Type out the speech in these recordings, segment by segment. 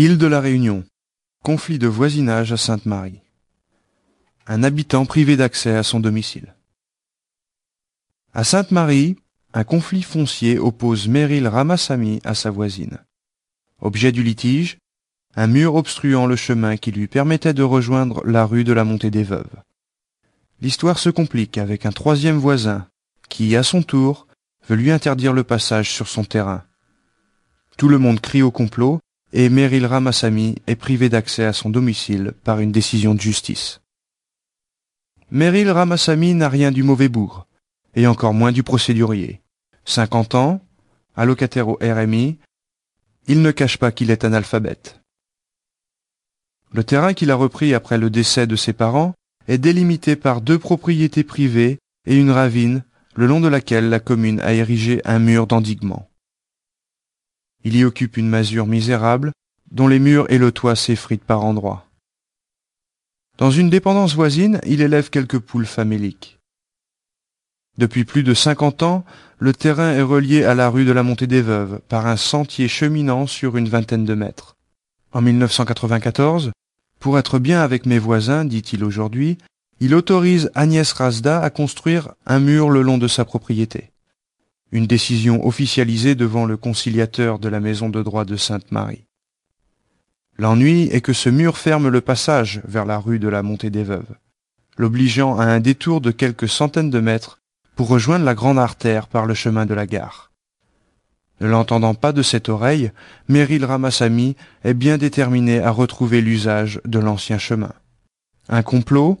Île de la Réunion. Conflit de voisinage à Sainte-Marie. Un habitant privé d'accès à son domicile. À Sainte-Marie, un conflit foncier oppose Meryl Ramassamy à sa voisine. Objet du litige, un mur obstruant le chemin qui lui permettait de rejoindre la rue de la Montée des Veuves. L'histoire se complique avec un troisième voisin qui, à son tour, veut lui interdire le passage sur son terrain. Tout le monde crie au complot et Meryl Ramassamy est privé d'accès à son domicile par une décision de justice. Meryl Ramassamy n'a rien du mauvais bourg, et encore moins du procédurier. Cinquante ans, allocataire au RMI, il ne cache pas qu'il est analphabète. Le terrain qu'il a repris après le décès de ses parents est délimité par deux propriétés privées et une ravine le long de laquelle la commune a érigé un mur d'endiguement. Il y occupe une masure misérable, dont les murs et le toit s'effritent par endroits. Dans une dépendance voisine, il élève quelques poules faméliques. Depuis plus de cinquante ans, le terrain est relié à la rue de la Montée des Veuves par un sentier cheminant sur une vingtaine de mètres. En 1994, pour être bien avec mes voisins, dit-il aujourd'hui, il autorise Agnès Razda à construire un mur le long de sa propriété. Une décision officialisée devant le conciliateur de la maison de droit de Sainte-Marie. L'ennui est que ce mur ferme le passage vers la rue de la Montée des Veuves, l'obligeant à un détour de quelques centaines de mètres pour rejoindre la grande artère par le chemin de la gare. Ne l'entendant pas de cette oreille, Meryl Ramassamy est bien déterminé à retrouver l'usage de l'ancien chemin. Un complot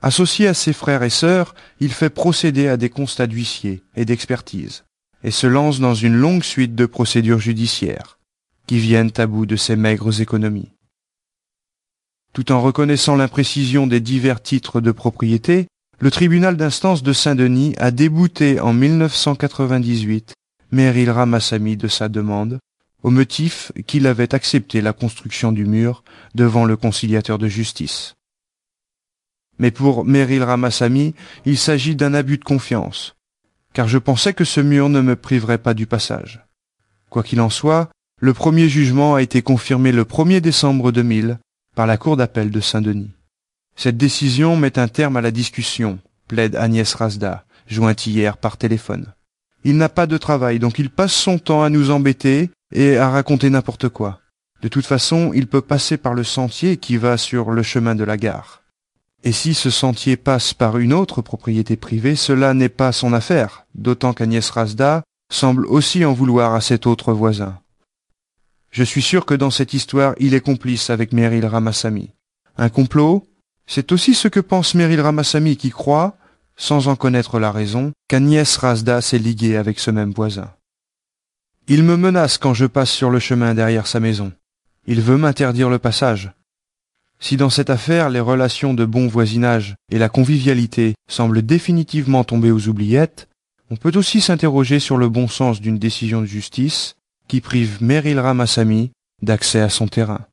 Associé à ses frères et sœurs, il fait procéder à des constats d'huissier et d'expertise, et se lance dans une longue suite de procédures judiciaires, qui viennent à bout de ses maigres économies. Tout en reconnaissant l'imprécision des divers titres de propriété, le tribunal d'instance de Saint-Denis a débouté en 1998 Meryl Ramassamy de sa demande, au motif qu'il avait accepté la construction du mur devant le conciliateur de justice. Mais pour Meryl Ramassamy, il s'agit d'un abus de confiance, car je pensais que ce mur ne me priverait pas du passage. Quoi qu'il en soit, le premier jugement a été confirmé le 1er décembre 2000 par la Cour d'appel de Saint-Denis. Cette décision met un terme à la discussion, plaide Agnès Razda, jointe hier par téléphone. Il n'a pas de travail, donc il passe son temps à nous embêter et à raconter n'importe quoi. De toute façon, il peut passer par le sentier qui va sur le chemin de la gare. Et si ce sentier passe par une autre propriété privée, cela n'est pas son affaire, d'autant qu'Agnès Razda semble aussi en vouloir à cet autre voisin. Je suis sûr que dans cette histoire, il est complice avec Meryl Ramassamy. Un complot C'est aussi ce que pense Meryl Ramassamy qui croit, sans en connaître la raison, qu'Agnès Razda s'est liguée avec ce même voisin. Il me menace quand je passe sur le chemin derrière sa maison. Il veut m'interdire le passage. Si dans cette affaire les relations de bon voisinage et la convivialité semblent définitivement tomber aux oubliettes, on peut aussi s'interroger sur le bon sens d'une décision de justice qui prive Meryl Ramassamy d'accès à son terrain.